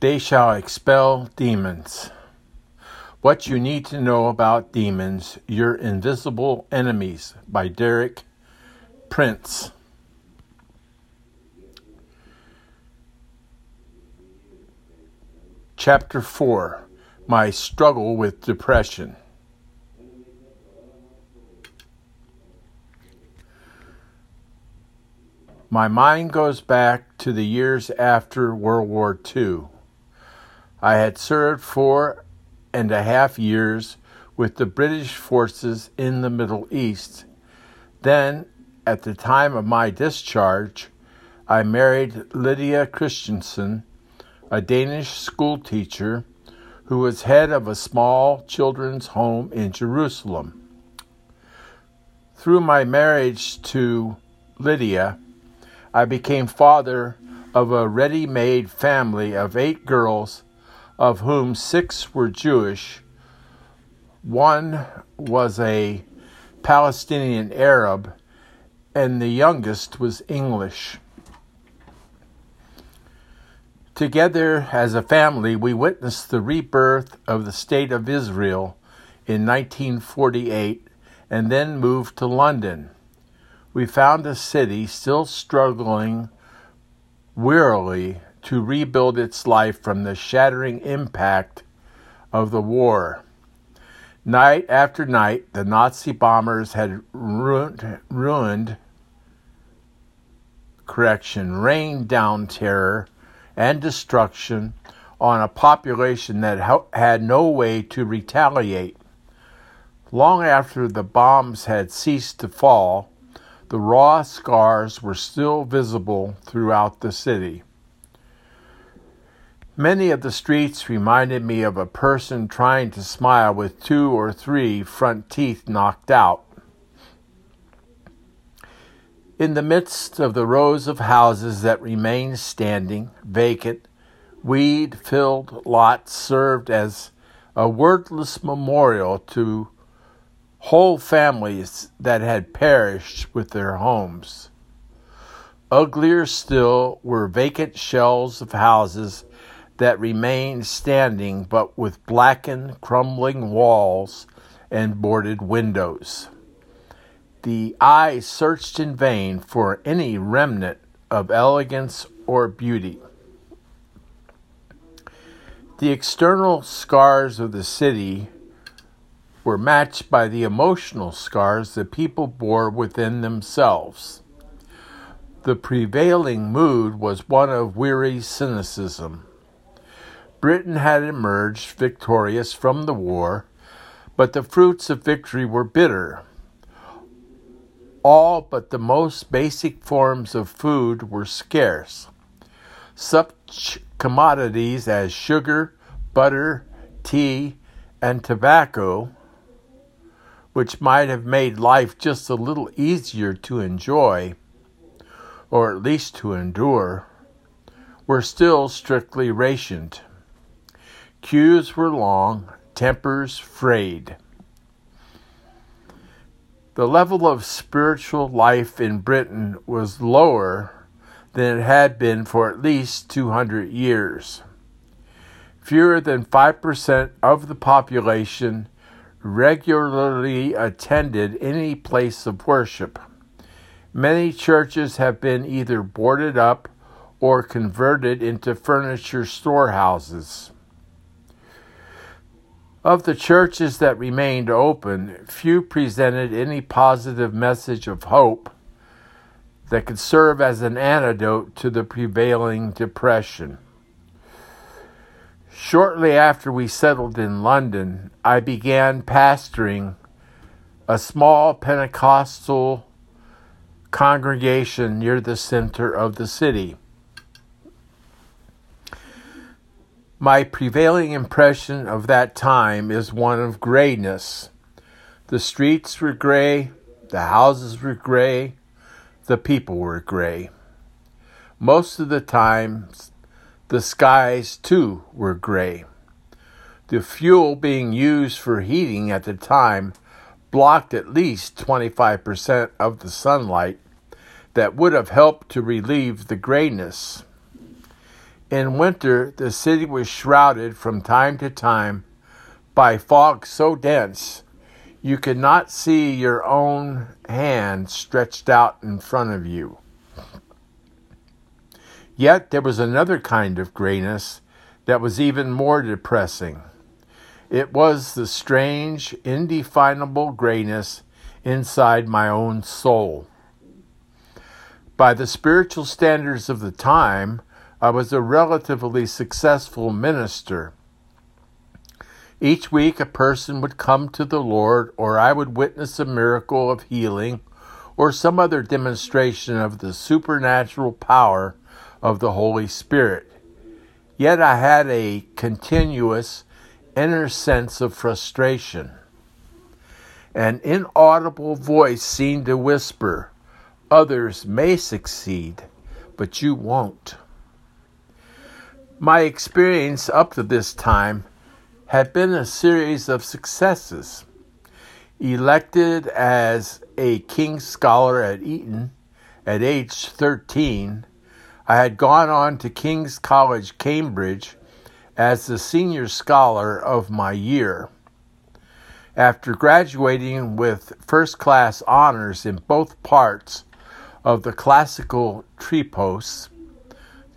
They shall expel demons. What you need to know about demons, your invisible enemies by Derek Prince. Chapter 4 My Struggle with Depression. My mind goes back to the years after World War II. I had served four and a half years with the British forces in the Middle East. Then, at the time of my discharge, I married Lydia Christensen, a Danish schoolteacher who was head of a small children's home in Jerusalem. Through my marriage to Lydia, I became father of a ready made family of eight girls, of whom six were Jewish. One was a Palestinian Arab, and the youngest was English. Together as a family, we witnessed the rebirth of the State of Israel in 1948 and then moved to London we found a city still struggling wearily to rebuild its life from the shattering impact of the war. Night after night, the Nazi bombers had ruined, ruined correction, rained down terror and destruction on a population that had no way to retaliate. Long after the bombs had ceased to fall, the raw scars were still visible throughout the city. Many of the streets reminded me of a person trying to smile with two or three front teeth knocked out. In the midst of the rows of houses that remained standing, vacant, weed filled lots served as a wordless memorial to whole families that had perished with their homes. Uglier still were vacant shells of houses that remained standing but with blackened, crumbling walls and boarded windows. The eye searched in vain for any remnant of elegance or beauty. The external scars of the city were matched by the emotional scars the people bore within themselves. The prevailing mood was one of weary cynicism. Britain had emerged victorious from the war, but the fruits of victory were bitter. All but the most basic forms of food were scarce. Such commodities as sugar, butter, tea, and tobacco which might have made life just a little easier to enjoy, or at least to endure, were still strictly rationed. Queues were long, tempers frayed. The level of spiritual life in Britain was lower than it had been for at least 200 years. Fewer than 5% of the population regularly attended any place of worship. Many churches have been either boarded up or converted into furniture storehouses. Of the churches that remained open, few presented any positive message of hope that could serve as an antidote to the prevailing depression. Shortly after we settled in London, I began pastoring a small Pentecostal congregation near the center of the city. My prevailing impression of that time is one of grayness. The streets were gray, the houses were gray, the people were gray. Most of the time, the skies, too, were gray. The fuel being used for heating at the time blocked at least 25% of the sunlight that would have helped to relieve the grayness. In winter, the city was shrouded from time to time by fog so dense you could not see your own hand stretched out in front of you. Yet there was another kind of grayness that was even more depressing. It was the strange, indefinable grayness inside my own soul. By the spiritual standards of the time, I was a relatively successful minister. Each week, a person would come to the Lord, or I would witness a miracle of healing or some other demonstration of the supernatural power of the Holy Spirit. Yet I had a continuous inner sense of frustration. An inaudible voice seemed to whisper, Others may succeed, but you won't. My experience up to this time had been a series of successes. Elected as a King's Scholar at Eton at age 13, I had gone on to King's College, Cambridge, as the senior scholar of my year. After graduating with first class honors in both parts of the classical tripos,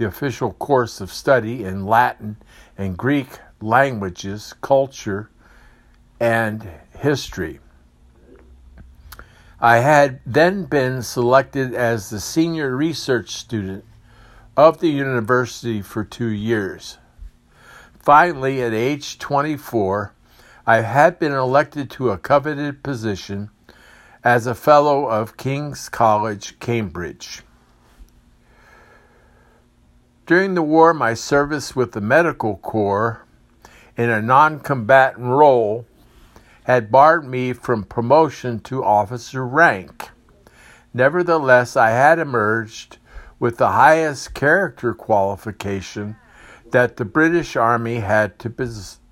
the official course of study in Latin and Greek languages, culture, and history. I had then been selected as the senior research student of the university for two years. Finally, at age 24, I had been elected to a coveted position as a fellow of King's College, Cambridge. During the war, my service with the Medical Corps in a non combatant role had barred me from promotion to officer rank. Nevertheless, I had emerged with the highest character qualification that the British Army had to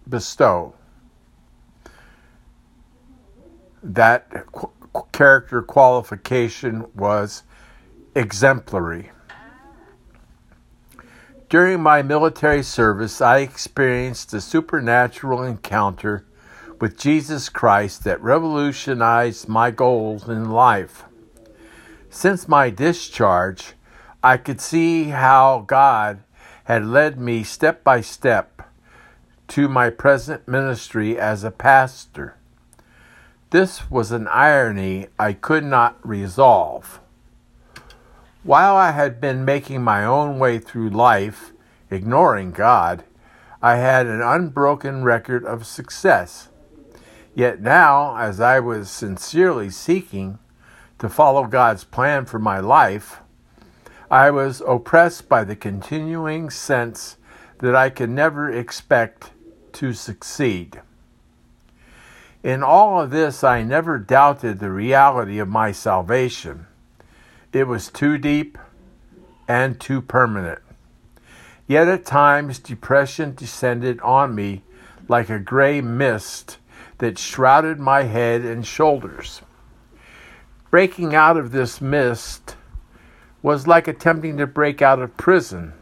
bestow. That character qualification was exemplary. During my military service, I experienced a supernatural encounter with Jesus Christ that revolutionized my goals in life. Since my discharge, I could see how God had led me step by step to my present ministry as a pastor. This was an irony I could not resolve. While I had been making my own way through life, ignoring God, I had an unbroken record of success. Yet now, as I was sincerely seeking to follow God's plan for my life, I was oppressed by the continuing sense that I could never expect to succeed. In all of this, I never doubted the reality of my salvation. It was too deep and too permanent. Yet at times depression descended on me like a gray mist that shrouded my head and shoulders. Breaking out of this mist was like attempting to break out of prison.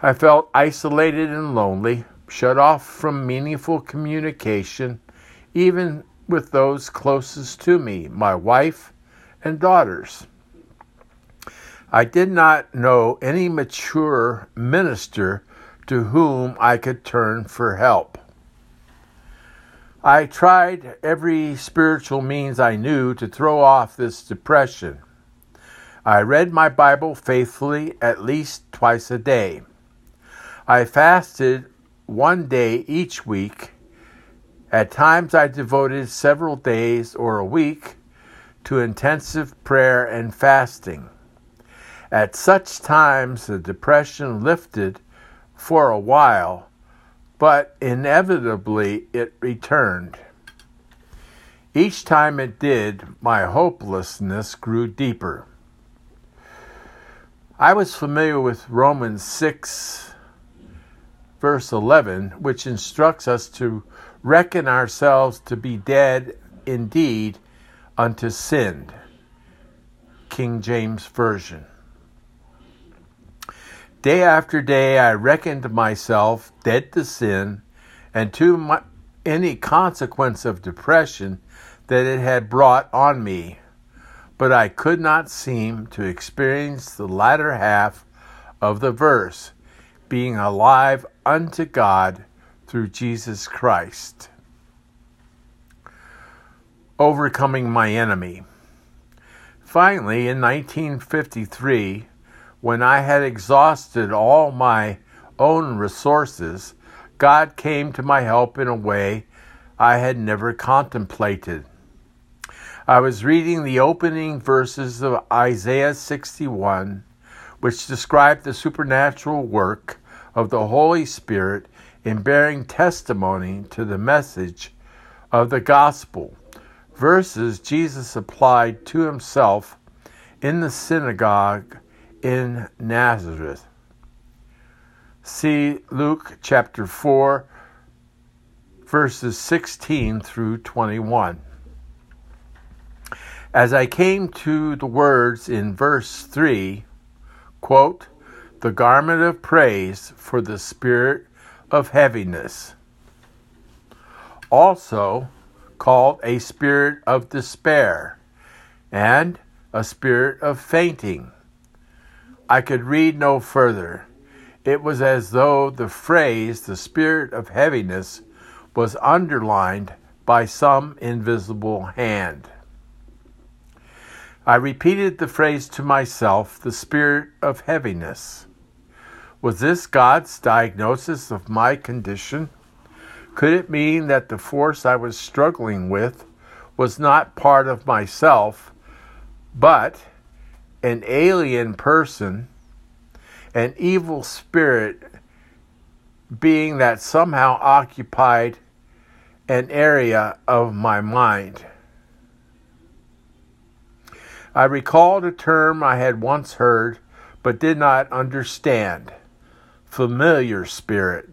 I felt isolated and lonely, shut off from meaningful communication, even with those closest to me, my wife and daughters. I did not know any mature minister to whom I could turn for help. I tried every spiritual means I knew to throw off this depression. I read my Bible faithfully at least twice a day. I fasted one day each week. At times, I devoted several days or a week to intensive prayer and fasting. At such times, the depression lifted for a while, but inevitably it returned. Each time it did, my hopelessness grew deeper. I was familiar with Romans 6, verse 11, which instructs us to reckon ourselves to be dead indeed unto sin. King James Version. Day after day, I reckoned myself dead to sin and to my, any consequence of depression that it had brought on me. But I could not seem to experience the latter half of the verse, being alive unto God through Jesus Christ. Overcoming my enemy. Finally, in 1953, when I had exhausted all my own resources, God came to my help in a way I had never contemplated. I was reading the opening verses of Isaiah 61, which describe the supernatural work of the Holy Spirit in bearing testimony to the message of the gospel. Verses Jesus applied to himself in the synagogue in Nazareth. See Luke chapter 4, verses 16 through 21. As I came to the words in verse 3, quote, the garment of praise for the spirit of heaviness, also called a spirit of despair and a spirit of fainting. I could read no further. It was as though the phrase, the spirit of heaviness, was underlined by some invisible hand. I repeated the phrase to myself, the spirit of heaviness. Was this God's diagnosis of my condition? Could it mean that the force I was struggling with was not part of myself, but an alien person, an evil spirit being that somehow occupied an area of my mind? I recalled a term I had once heard but did not understand familiar spirit.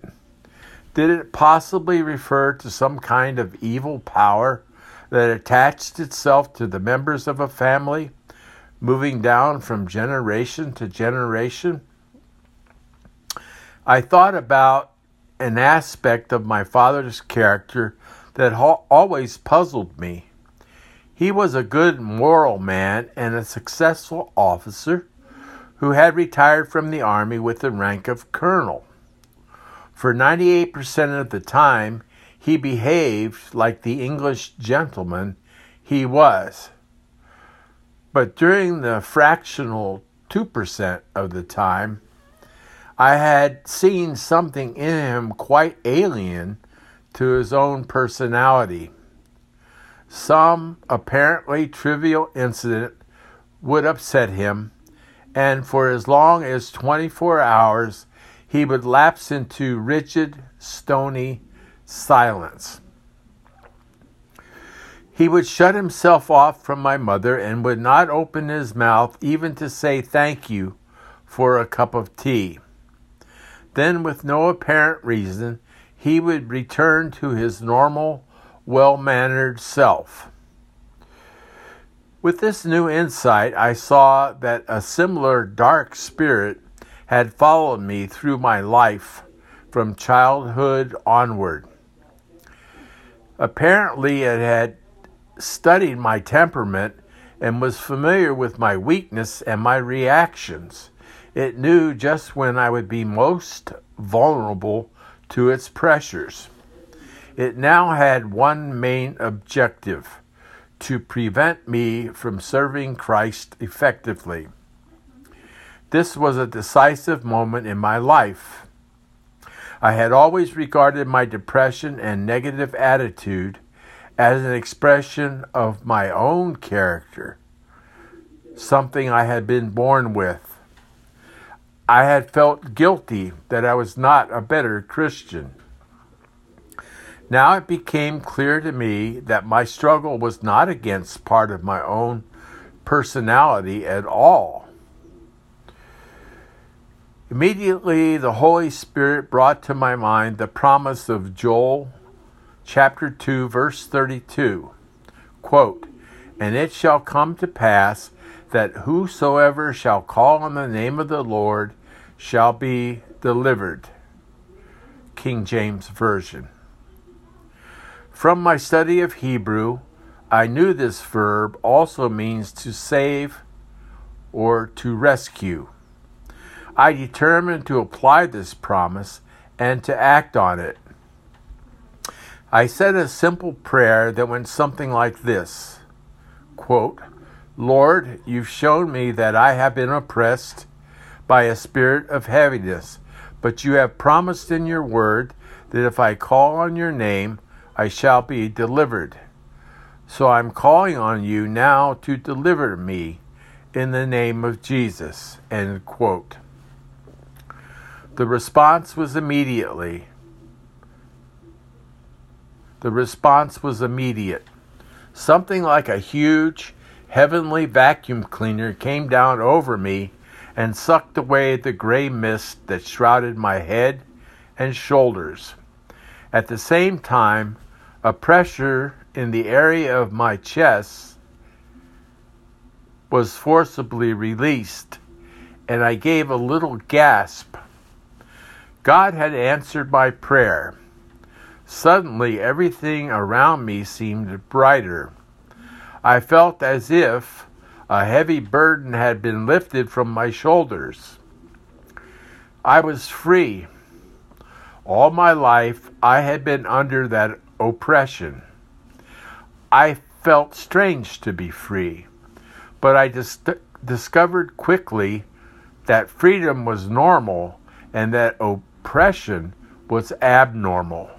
Did it possibly refer to some kind of evil power that attached itself to the members of a family, moving down from generation to generation? I thought about an aspect of my father's character that always puzzled me. He was a good moral man and a successful officer who had retired from the Army with the rank of colonel. For 98% of the time, he behaved like the English gentleman he was. But during the fractional 2% of the time, I had seen something in him quite alien to his own personality. Some apparently trivial incident would upset him, and for as long as 24 hours, he would lapse into rigid, stony silence. He would shut himself off from my mother and would not open his mouth even to say thank you for a cup of tea. Then, with no apparent reason, he would return to his normal well mannered self. With this new insight, I saw that a similar dark spirit had followed me through my life from childhood onward. Apparently, it had studied my temperament and was familiar with my weakness and my reactions. It knew just when I would be most vulnerable to its pressures. It now had one main objective to prevent me from serving Christ effectively. This was a decisive moment in my life. I had always regarded my depression and negative attitude as an expression of my own character, something I had been born with. I had felt guilty that I was not a better Christian. Now it became clear to me that my struggle was not against part of my own personality at all. Immediately, the Holy Spirit brought to my mind the promise of Joel chapter 2, verse 32. Quote, And it shall come to pass that whosoever shall call on the name of the Lord shall be delivered. King James Version. From my study of Hebrew, I knew this verb also means to save or to rescue. I determined to apply this promise and to act on it. I said a simple prayer that went something like this quote, Lord, you've shown me that I have been oppressed by a spirit of heaviness, but you have promised in your word that if I call on your name, I shall be delivered. So I'm calling on you now to deliver me in the name of Jesus. End quote. The response was immediately. The response was immediate. Something like a huge heavenly vacuum cleaner came down over me and sucked away the gray mist that shrouded my head and shoulders. At the same time, a pressure in the area of my chest was forcibly released, and I gave a little gasp. God had answered my prayer. Suddenly, everything around me seemed brighter. I felt as if a heavy burden had been lifted from my shoulders. I was free. All my life, I had been under that oppression. I felt strange to be free, but I dis- discovered quickly that freedom was normal and that oppression was abnormal.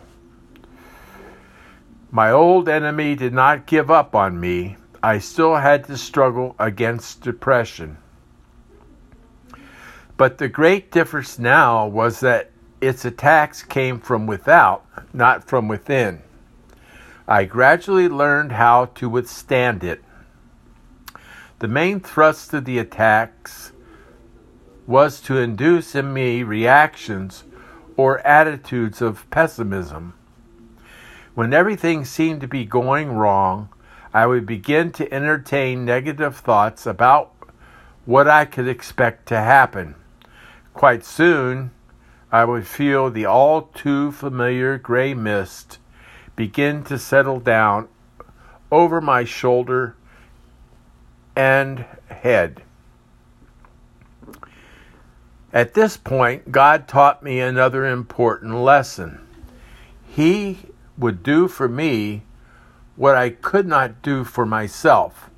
My old enemy did not give up on me. I still had to struggle against depression. But the great difference now was that its attacks came from without, not from within. I gradually learned how to withstand it. The main thrust of the attacks was to induce in me reactions or attitudes of pessimism. When everything seemed to be going wrong, I would begin to entertain negative thoughts about what I could expect to happen. Quite soon, I would feel the all too familiar gray mist begin to settle down over my shoulder and head. At this point, God taught me another important lesson. He would do for me what I could not do for myself,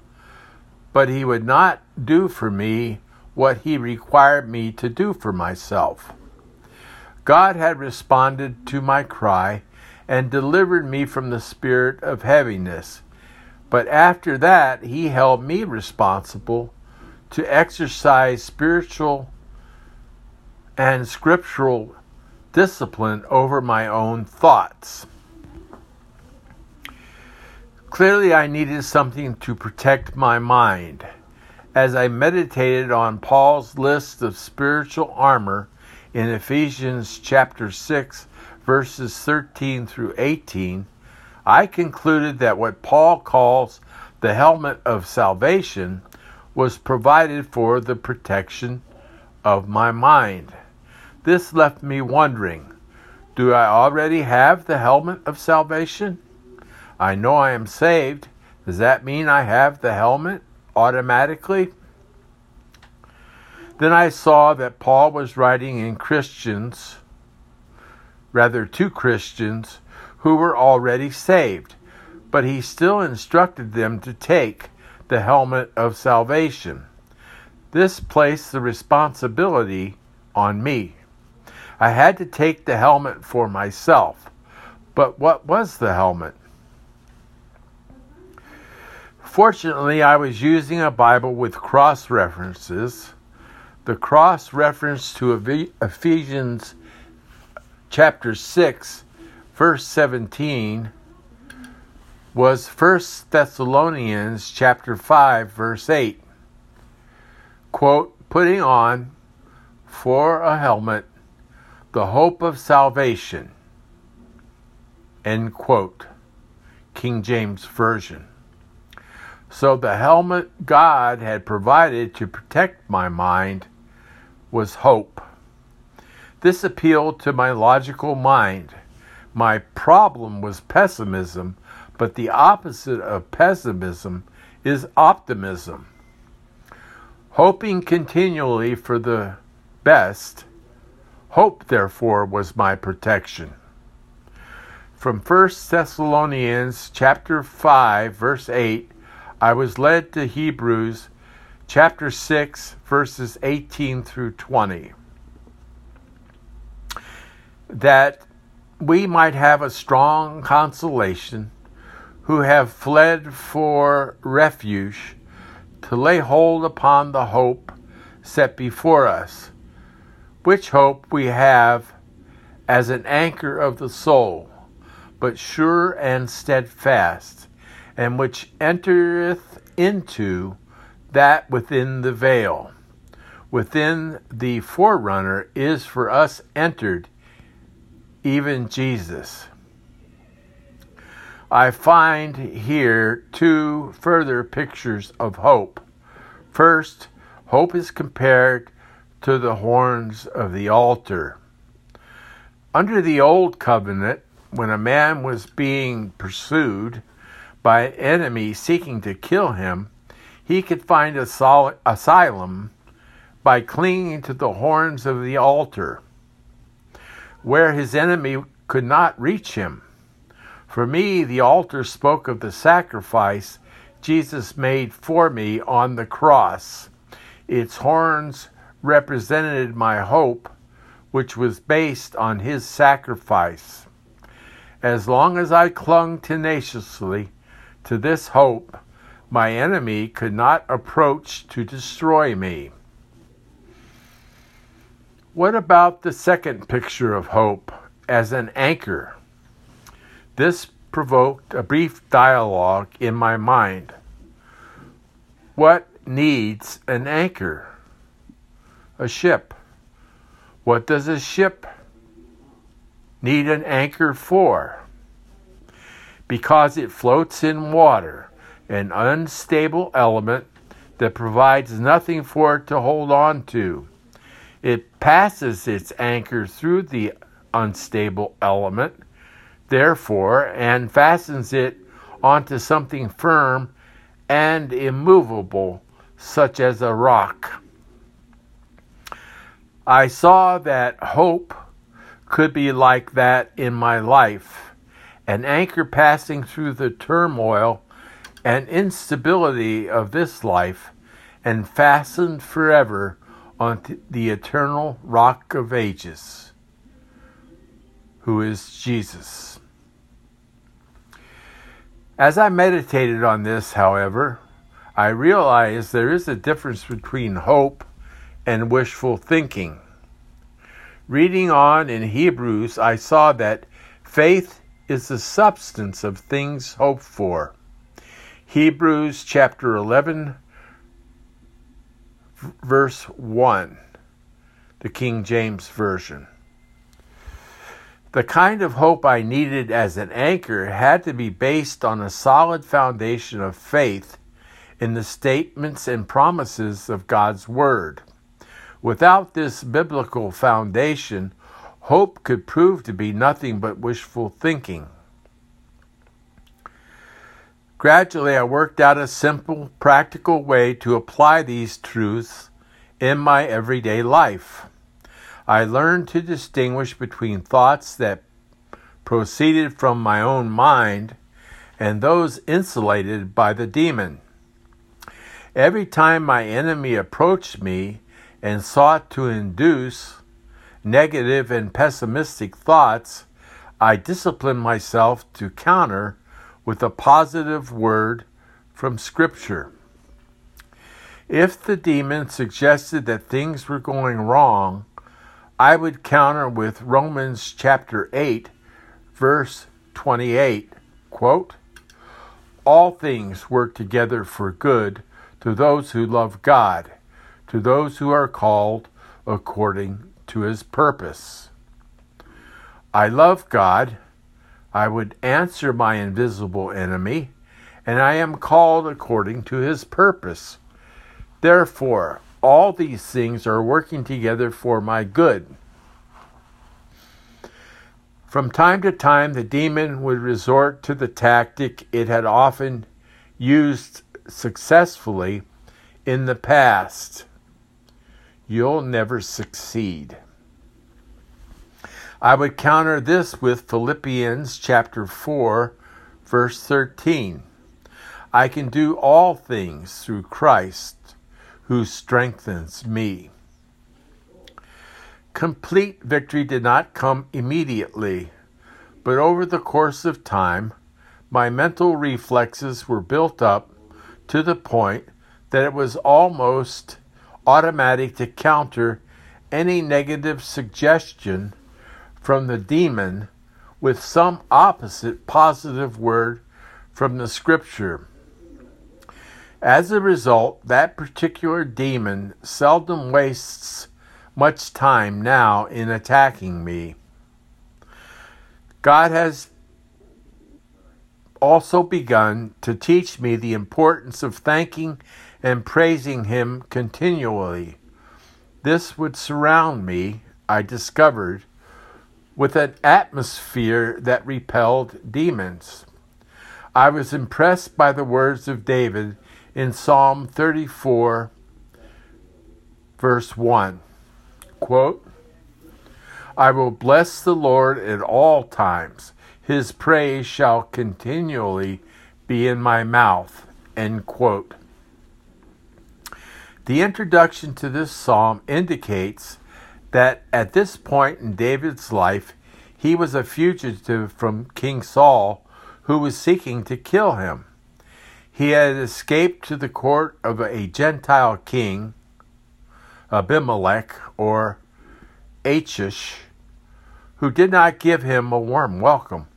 but He would not do for me what He required me to do for myself. God had responded to my cry and delivered me from the spirit of heaviness. But after that, He held me responsible to exercise spiritual and scriptural discipline over my own thoughts. Clearly, I needed something to protect my mind. As I meditated on Paul's list of spiritual armor in Ephesians chapter 6, verses 13 through 18, I concluded that what Paul calls the helmet of salvation was provided for the protection of my mind. This left me wondering do I already have the helmet of salvation? I know I am saved. Does that mean I have the helmet automatically? Then I saw that Paul was writing in Christians, rather to Christians, who were already saved, but he still instructed them to take the helmet of salvation. This placed the responsibility on me. I had to take the helmet for myself. But what was the helmet? Fortunately, I was using a Bible with cross references. The cross reference to Ephesians chapter 6, verse 17 was 1 Thessalonians chapter 5 verse 8. Quote, putting on for a helmet the hope of salvation. End quote. King James Version. So the helmet God had provided to protect my mind was hope. This appealed to my logical mind. My problem was pessimism, but the opposite of pessimism is optimism. Hoping continually for the best, hope therefore was my protection. From 1 Thessalonians chapter 5 verse 8, I was led to Hebrews chapter 6 verses 18 through 20 that we might have a strong consolation who have fled for refuge to lay hold upon the hope set before us, which hope we have as an anchor of the soul, but sure and steadfast, and which entereth into that within the veil. Within the forerunner is for us entered even Jesus. I find here two further pictures of hope. First, hope is compared to the horns of the altar. Under the Old Covenant, when a man was being pursued by an enemy seeking to kill him, he could find asylum by clinging to the horns of the altar where his enemy could not reach him. For me, the altar spoke of the sacrifice Jesus made for me on the cross. Its horns represented my hope, which was based on his sacrifice. As long as I clung tenaciously to this hope, my enemy could not approach to destroy me. What about the second picture of hope as an anchor? This provoked a brief dialogue in my mind. What needs an anchor? A ship. What does a ship need an anchor for? Because it floats in water, an unstable element that provides nothing for it to hold on to. It passes its anchor through the unstable element, therefore, and fastens it onto something firm and immovable, such as a rock. I saw that hope could be like that in my life, an anchor passing through the turmoil and instability of this life and fastened forever on the eternal rock of ages, who is Jesus. As I meditated on this, however, I realized there is a difference between hope and wishful thinking. Reading on in Hebrews, I saw that faith is the substance of things hoped for. Hebrews chapter 11, verse 1, the King James Version. The kind of hope I needed as an anchor had to be based on a solid foundation of faith in the statements and promises of God's Word. Without this biblical foundation, hope could prove to be nothing but wishful thinking. Gradually, I worked out a simple, practical way to apply these truths in my everyday life. I learned to distinguish between thoughts that proceeded from my own mind and those insulated by the demon. Every time my enemy approached me and sought to induce negative and pessimistic thoughts, I disciplined myself to counter with a positive word from Scripture. If the demon suggested that things were going wrong, I would counter with Romans chapter 8, verse 28, quote, All things work together for good to those who love God, to those who are called according to his purpose. I love God I would answer my invisible enemy, and I am called according to his purpose. Therefore, all these things are working together for my good. From time to time, the demon would resort to the tactic it had often used successfully in the past. You'll never succeed. I would counter this with Philippians chapter 4, verse 13. I can do all things through Christ who strengthens me. Complete victory did not come immediately, but over the course of time, my mental reflexes were built up to the point that it was almost automatic to counter any negative suggestion from the demon with some opposite positive word from the scripture. As a result, that particular demon seldom wastes much time now in attacking me. God has also begun to teach me the importance of thanking and praising Him continually. This would surround me, I discovered, with an atmosphere that repelled demons. I was impressed by the words of David in Psalm 34, verse 1. Quote, I will bless the Lord at all times. His praise shall continually be in my mouth. End quote. The introduction to this psalm indicates that at this point in David's life, he was a fugitive from King Saul, who was seeking to kill him. He had escaped to the court of a Gentile king, Abimelech or Achish, who did not give him a warm welcome.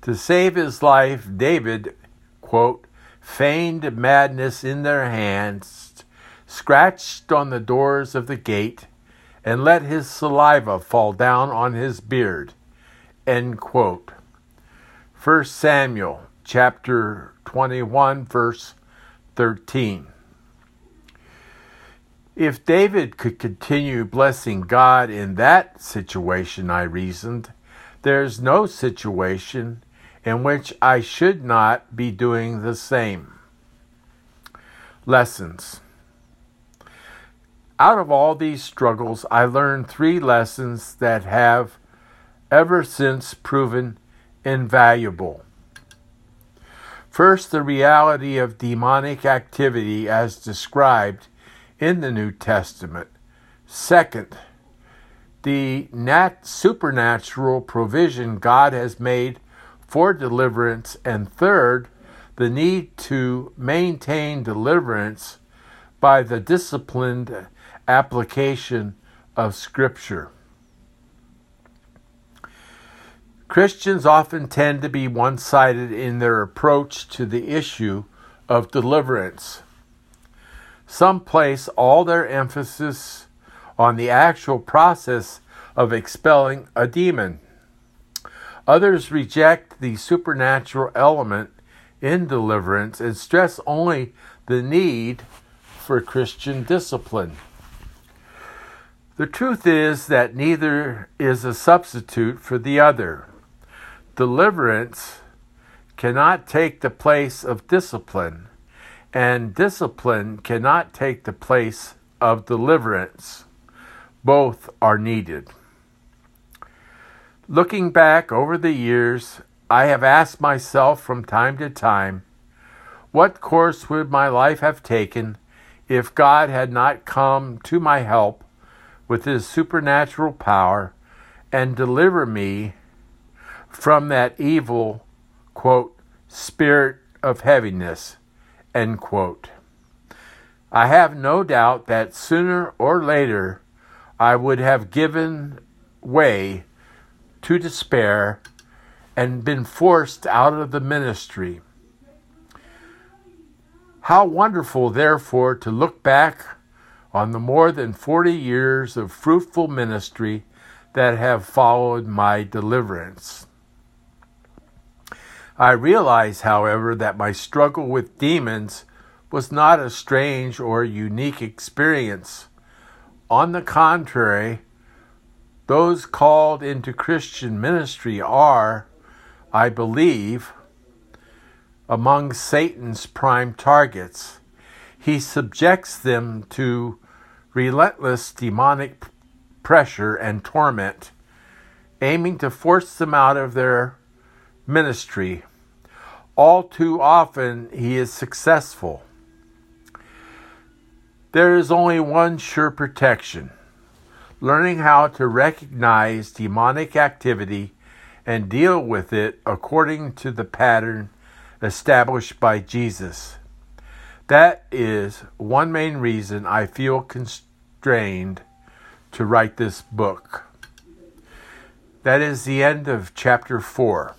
To save his life, David, quote, feigned madness in their hands, scratched on the doors of the gate, and let his saliva fall down on his beard. End quote. 1 Samuel chapter 21, verse 13. If David could continue blessing God in that situation, I reasoned, there's no situation in which I should not be doing the same. Lessons. Out of all these struggles, I learned three lessons that have ever since proven invaluable. First, the reality of demonic activity as described in the New Testament. Second, the nat- supernatural provision God has made for deliverance. And third, the need to maintain deliverance by the disciplined application of Scripture. Christians often tend to be one sided in their approach to the issue of deliverance. Some place all their emphasis on the actual process of expelling a demon. Others reject the supernatural element in deliverance and stress only the need for Christian discipline. The truth is that neither is a substitute for the other. Deliverance cannot take the place of discipline and discipline cannot take the place of deliverance. Both are needed. Looking back over the years, I have asked myself from time to time, what course would my life have taken if God had not come to my help with his supernatural power and deliver me from that evil, quote, spirit of heaviness End quote. I have no doubt that sooner or later I would have given way to despair and been forced out of the ministry. How wonderful, therefore, to look back on the more than 40 years of fruitful ministry that have followed my deliverance. I realize, however, that my struggle with demons was not a strange or unique experience. On the contrary, Those called into Christian ministry are, I believe, among Satan's prime targets. He subjects them to relentless demonic pressure and torment, aiming to force them out of their ministry. All too often, he is successful. There is only one sure protection learning how to recognize demonic activity and deal with it according to the pattern established by Jesus. That is one main reason I feel constrained to write this book. That is the end of chapter 4.